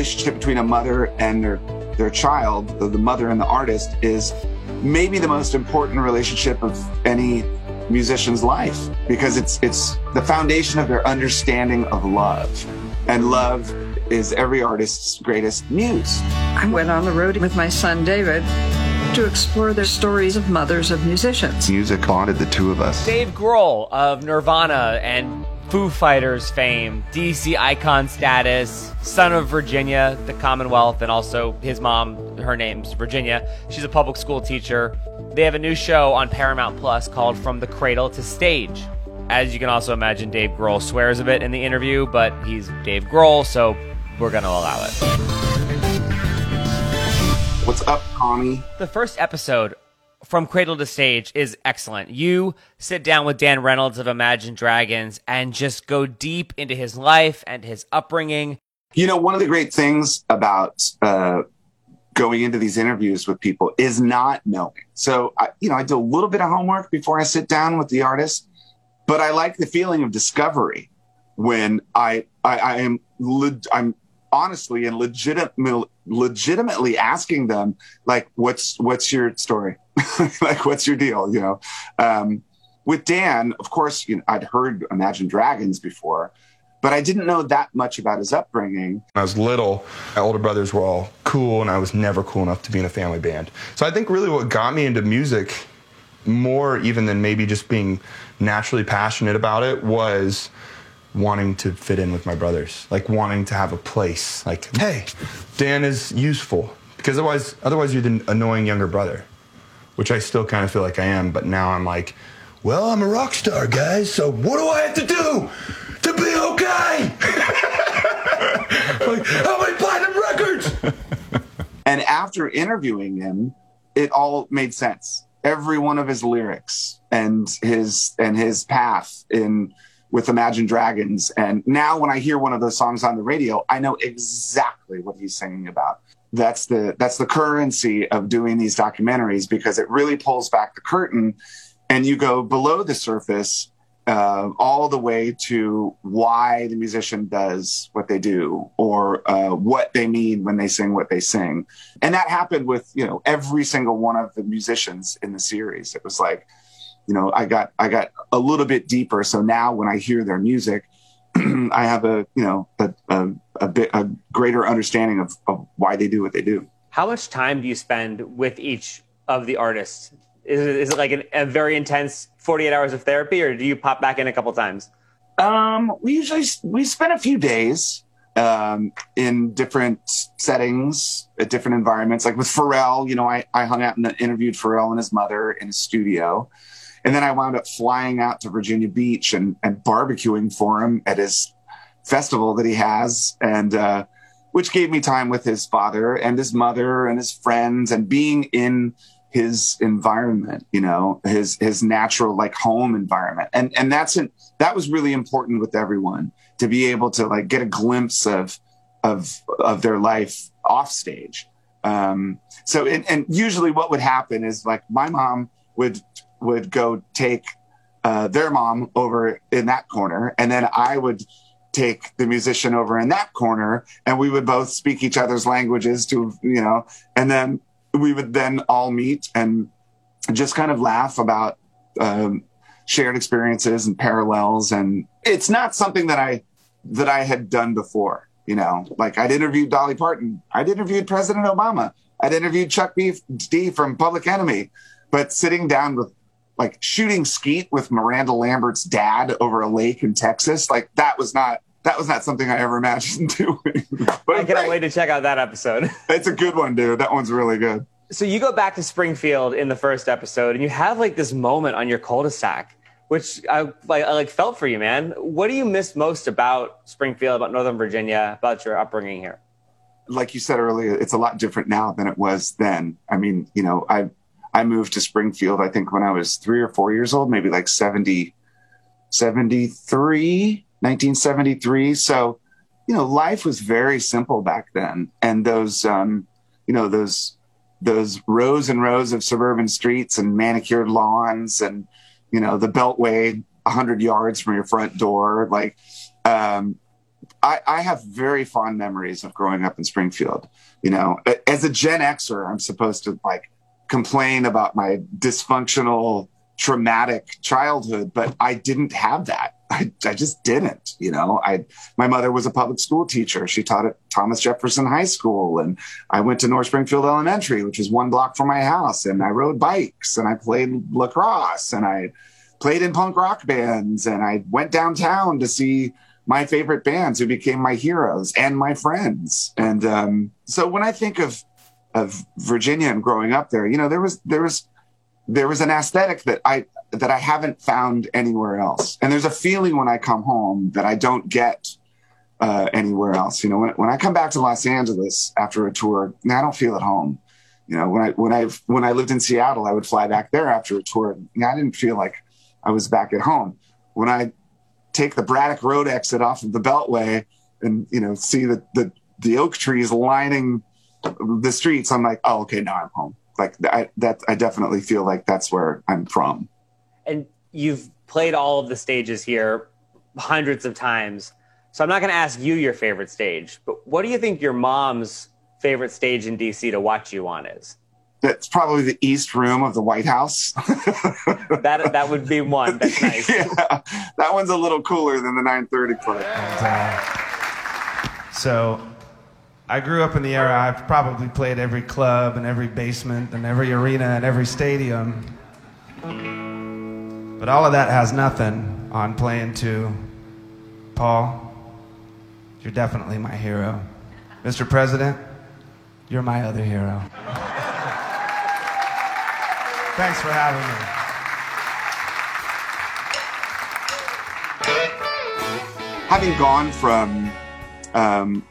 relationship between a mother and their their child, the, the mother and the artist, is maybe the most important relationship of any musician's life because it's it's the foundation of their understanding of love. And love is every artist's greatest muse. I went on the road with my son David to explore the stories of mothers of musicians. Music bonded the two of us. Dave Grohl of Nirvana and Foo Fighters fame, DC icon status, son of Virginia, the Commonwealth, and also his mom, her name's Virginia. She's a public school teacher. They have a new show on Paramount Plus called From the Cradle to Stage. As you can also imagine, Dave Grohl swears a bit in the interview, but he's Dave Grohl, so we're going to allow it. What's up, Tommy? The first episode from Cradle to Stage is excellent. You sit down with Dan Reynolds of Imagine Dragons and just go deep into his life and his upbringing. You know, one of the great things about uh, going into these interviews with people is not knowing. So, I, you know, I do a little bit of homework before I sit down with the artist, but I like the feeling of discovery when I I, I am I'm honestly and legitimately legitimately asking them like what's what's your story? Like what's your deal you know? Um, with dan of course you know, i'd heard imagine dragons before but i didn't know that much about his upbringing. When i was little my older brothers were all cool and i was never cool enough to be in a family band. So i think really what got me into music more even than maybe just being naturally passionate about it was wanting to fit in with my brothers, like wanting to have a place. Like, hey, Dan is useful because otherwise, otherwise you're the annoying younger brother, which I still kind of feel like I am. But now I'm like, well, I'm a rock star, guys. So what do I have to do to be okay? like, how many platinum records? and after interviewing him, it all made sense. Every one of his lyrics and his and his path in with Imagine Dragons. And now when I hear one of those songs on the radio, I know exactly what he's singing about. That's the that's the currency of doing these documentaries because it really pulls back the curtain and you go below the surface uh, all the way to why the musician does what they do or uh, what they mean when they sing what they sing. And that happened with, you know, every single one of the musicians in the series. It was like, you know, I got I got a little bit deeper. So now when I hear their music, I have a you know a, a, a, bit a greater understanding of, of why they do what they do. How much time do you spend with each of the artists? Is it, is it like an, a very intense 48 hours of therapy, or do you pop back in a couple times? Um, we usually we spend a few days um, in different settings, at different environments. Like with Pharrell, you know, I, I hung out and interviewed Pharrell and his mother in a studio. And then I wound up flying out to Virginia Beach and, and barbecuing for him at his festival that he has. And, uh, which gave me time with his father and his mother and his friends and being in his environment, you know, his, his natural like home environment. And, and that's, an, that was really important with everyone to be able to like get a glimpse of, of, of their life off stage. Um, so, and, and usually what would happen is like my mom would would go take uh, their mom over in that corner, and then I would take the musician over in that corner, and we would both speak each other's languages to you know, and then we would then all meet and just kind of laugh about um, shared experiences and parallels, and it's not something that I that I had done before. You know, like I'd interviewed Dolly Parton, I'd interviewed President Obama, I'd interviewed Chuck D from Public Enemy, but sitting down with like shooting skeet with Miranda Lambert's dad over a lake in Texas. Like that was not that was not something I ever imagined doing. but I cannot wait to check out that episode. it's a good one, dude. That one's really good. So you go back to Springfield in the first episode, and you have like this moment on your cul-de-sac, which I like, I like felt for you, man. What do you miss most about Springfield, about Northern Virginia, about your upbringing here? Like you said earlier, it's a lot different now than it was then. I mean, you know, I I moved to Springfield, I think when I was three or four years old, maybe like 70, 73, 1973. So, you know, life was very simple back then. And those, um, you know, those, those rows and rows of suburban streets and manicured lawns and, you know, the beltway 100 yards from your front door, like, um, I, I have very fond memories of growing up in Springfield. You know, as a Gen Xer, I'm supposed to like complain about my dysfunctional, traumatic childhood, but I didn't have that. I, I just didn't, you know, I, my mother was a public school teacher. She taught at Thomas Jefferson High School and I went to North Springfield Elementary, which is one block from my house. And I rode bikes and I played lacrosse and I played in punk rock bands and I went downtown to see my favorite bands who became my heroes and my friends. And, um, so when I think of, of Virginia and growing up there, you know, there was, there was, there was an aesthetic that I, that I haven't found anywhere else. And there's a feeling when I come home that I don't get uh, anywhere else. You know, when, when I come back to Los Angeles after a tour, I don't feel at home. You know, when I when I when I lived in Seattle, I would fly back there after a tour. And I didn't feel like I was back at home. When I take the Braddock Road exit off of the Beltway and you know see the the, the oak trees lining the streets, I'm like, oh, okay, now I'm home. Like I, that, I definitely feel like that's where I'm from and you've played all of the stages here hundreds of times. So I'm not going to ask you your favorite stage, but what do you think your mom's favorite stage in DC to watch you on is? That's probably the East Room of the White House. that that would be one. That's nice. yeah, that one's a little cooler than the 930 Club. uh, so, I grew up in the era I've probably played every club and every basement and every arena and every stadium. But all of that has nothing on playing to Paul. You're definitely my hero. Mr. President, you're my other hero. Thanks for having me. Having gone from um,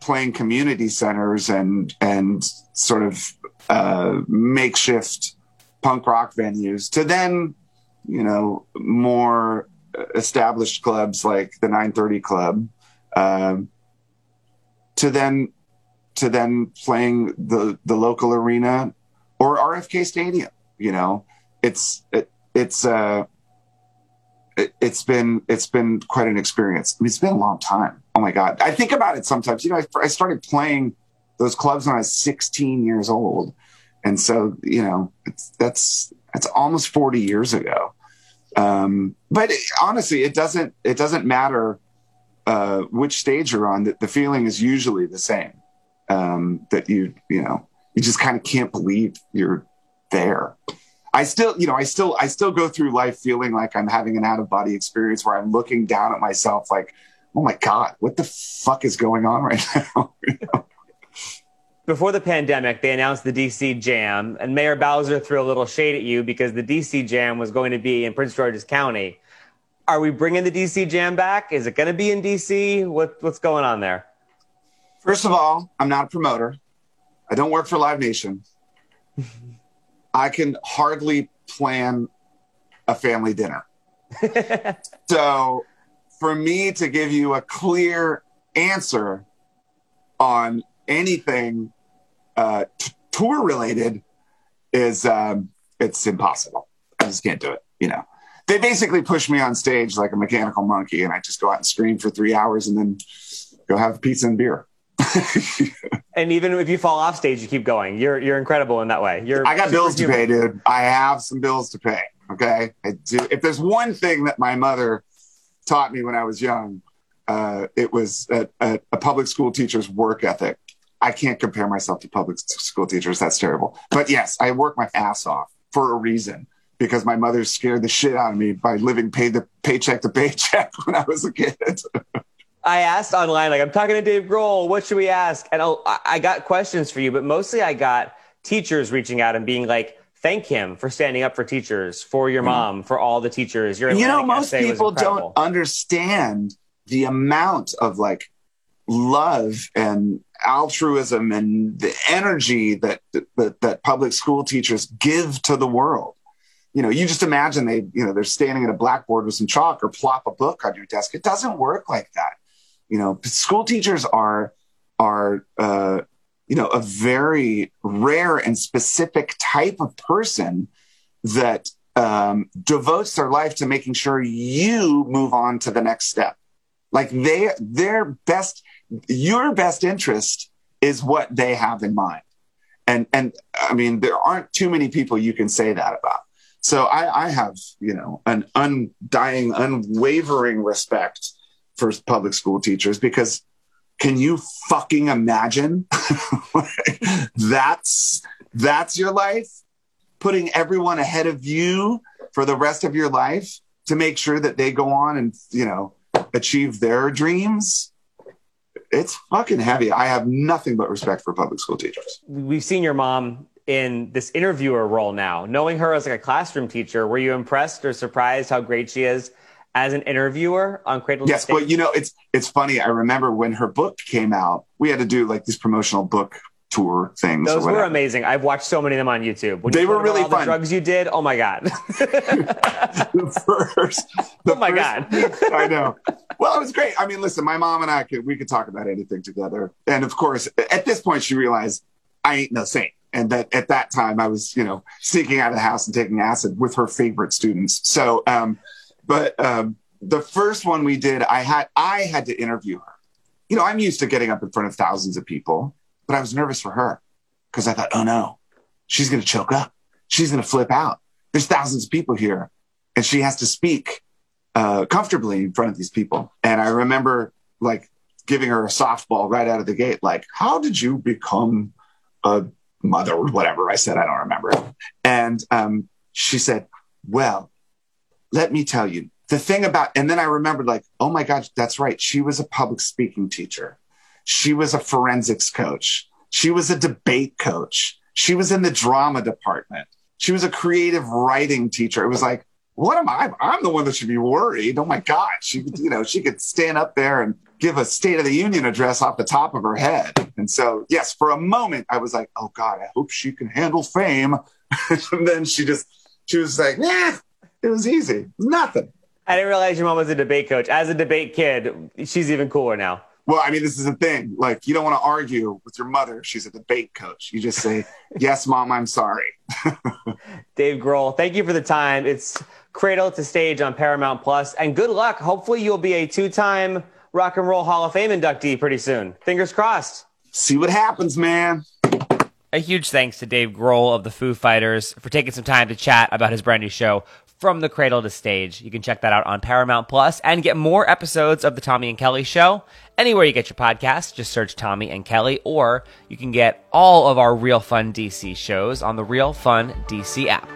playing community centers and and sort of uh, makeshift punk rock venues to then you know, more established clubs like the 930 Club, um, to then to then playing the the local arena or RFK Stadium. You know, it's it, it's uh it, has been it's been quite an experience. I mean, it's been a long time. Oh my god, I think about it sometimes. You know, I, I started playing those clubs when I was 16 years old, and so you know, that's that's almost 40 years ago. Um, but it, honestly, it doesn't it doesn't matter uh, which stage you're on. That the feeling is usually the same. Um, that you you know you just kind of can't believe you're there. I still, you know, I still, I still go through life feeling like I'm having an out of body experience where I'm looking down at myself like, oh my God, what the fuck is going on right now? you know? before the pandemic, they announced the DC Jam, and Mayor Bowser threw a little shade at you because the DC Jam was going to be in Prince George's County. Are we bringing the DC Jam back? Is it going to be in DC? What, what's going on there? First of all, I'm not a promoter. I don't work for Live Nation. I can hardly plan a family dinner. so, for me to give you a clear answer on anything uh, t- tour related is um, it's impossible. I just can't do it. You know, they basically push me on stage like a mechanical monkey, and I just go out and scream for three hours, and then go have pizza and beer. and even if you fall off stage, you keep going. You're you're incredible in that way. You're I got bills human. to pay, dude. I have some bills to pay. Okay, I do. If there's one thing that my mother taught me when I was young, uh, it was a, a, a public school teacher's work ethic. I can't compare myself to public school teachers. That's terrible. But yes, I work my ass off for a reason because my mother scared the shit out of me by living pay the paycheck to paycheck when I was a kid. I asked online, like, I'm talking to Dave Grohl. What should we ask? And I'll, I got questions for you, but mostly I got teachers reaching out and being like, thank him for standing up for teachers, for your mm-hmm. mom, for all the teachers. Your you know, most people don't understand the amount of like love and altruism and the energy that, that that public school teachers give to the world you know you just imagine they you know they're standing at a blackboard with some chalk or plop a book on your desk it doesn't work like that you know school teachers are are uh, you know a very rare and specific type of person that um, devotes their life to making sure you move on to the next step Like they, their best, your best interest is what they have in mind. And, and I mean, there aren't too many people you can say that about. So I, I have, you know, an undying, unwavering respect for public school teachers because can you fucking imagine that's that's your life? Putting everyone ahead of you for the rest of your life to make sure that they go on and you know achieve their dreams? It's fucking heavy. I have nothing but respect for public school teachers. We've seen your mom in this interviewer role now. Knowing her as like a classroom teacher were you impressed or surprised how great she is as an interviewer on Cradle yes, but you know, it's it's funny. I remember when her book came out, we had to do like these promotional book tour things. Those were amazing. I've watched so many of them on YouTube. When they were really fun. The drugs you did, oh my god. the first. The oh my first, god. I know. Well, it was great. I mean, listen, my mom and I could we could talk about anything together, and of course, at this point, she realized I ain't no saint. And that at that time I was, you know, sneaking out of the house and taking acid with her favorite students. So, um, but um, the first one we did, I had I had to interview her. You know, I'm used to getting up in front of thousands of people, but I was nervous for her because I thought, oh no, she's going to choke up. She's going to flip out. There's thousands of people here, and she has to speak uh, comfortably in front of these people. And I remember like giving her a softball right out of the gate, like, how did you become a mother or whatever I said? I don't remember. And um, she said, well, let me tell you the thing about, and then I remembered like, oh my God, that's right. She was a public speaking teacher. She was a forensics coach. She was a debate coach. She was in the drama department. She was a creative writing teacher. It was like, what am I? I'm the one that should be worried. Oh my God. She, you know, she could stand up there and give a State of the Union address off the top of her head. And so, yes, for a moment, I was like, oh God, I hope she can handle fame. and then she just, she was like, yeah, it was easy. Nothing. I didn't realize your mom was a debate coach. As a debate kid, she's even cooler now. Well, I mean, this is the thing. Like, you don't want to argue with your mother. She's a debate coach. You just say, "Yes, mom, I'm sorry." Dave Grohl, thank you for the time. It's Cradle to Stage on Paramount Plus, and good luck. Hopefully, you'll be a two-time Rock and Roll Hall of Fame inductee pretty soon. Fingers crossed. See what happens, man. A huge thanks to Dave Grohl of the Foo Fighters for taking some time to chat about his brand new show, From the Cradle to Stage. You can check that out on Paramount Plus and get more episodes of The Tommy and Kelly Show. Anywhere you get your podcast, just search Tommy and Kelly, or you can get all of our Real Fun DC shows on the Real Fun DC app.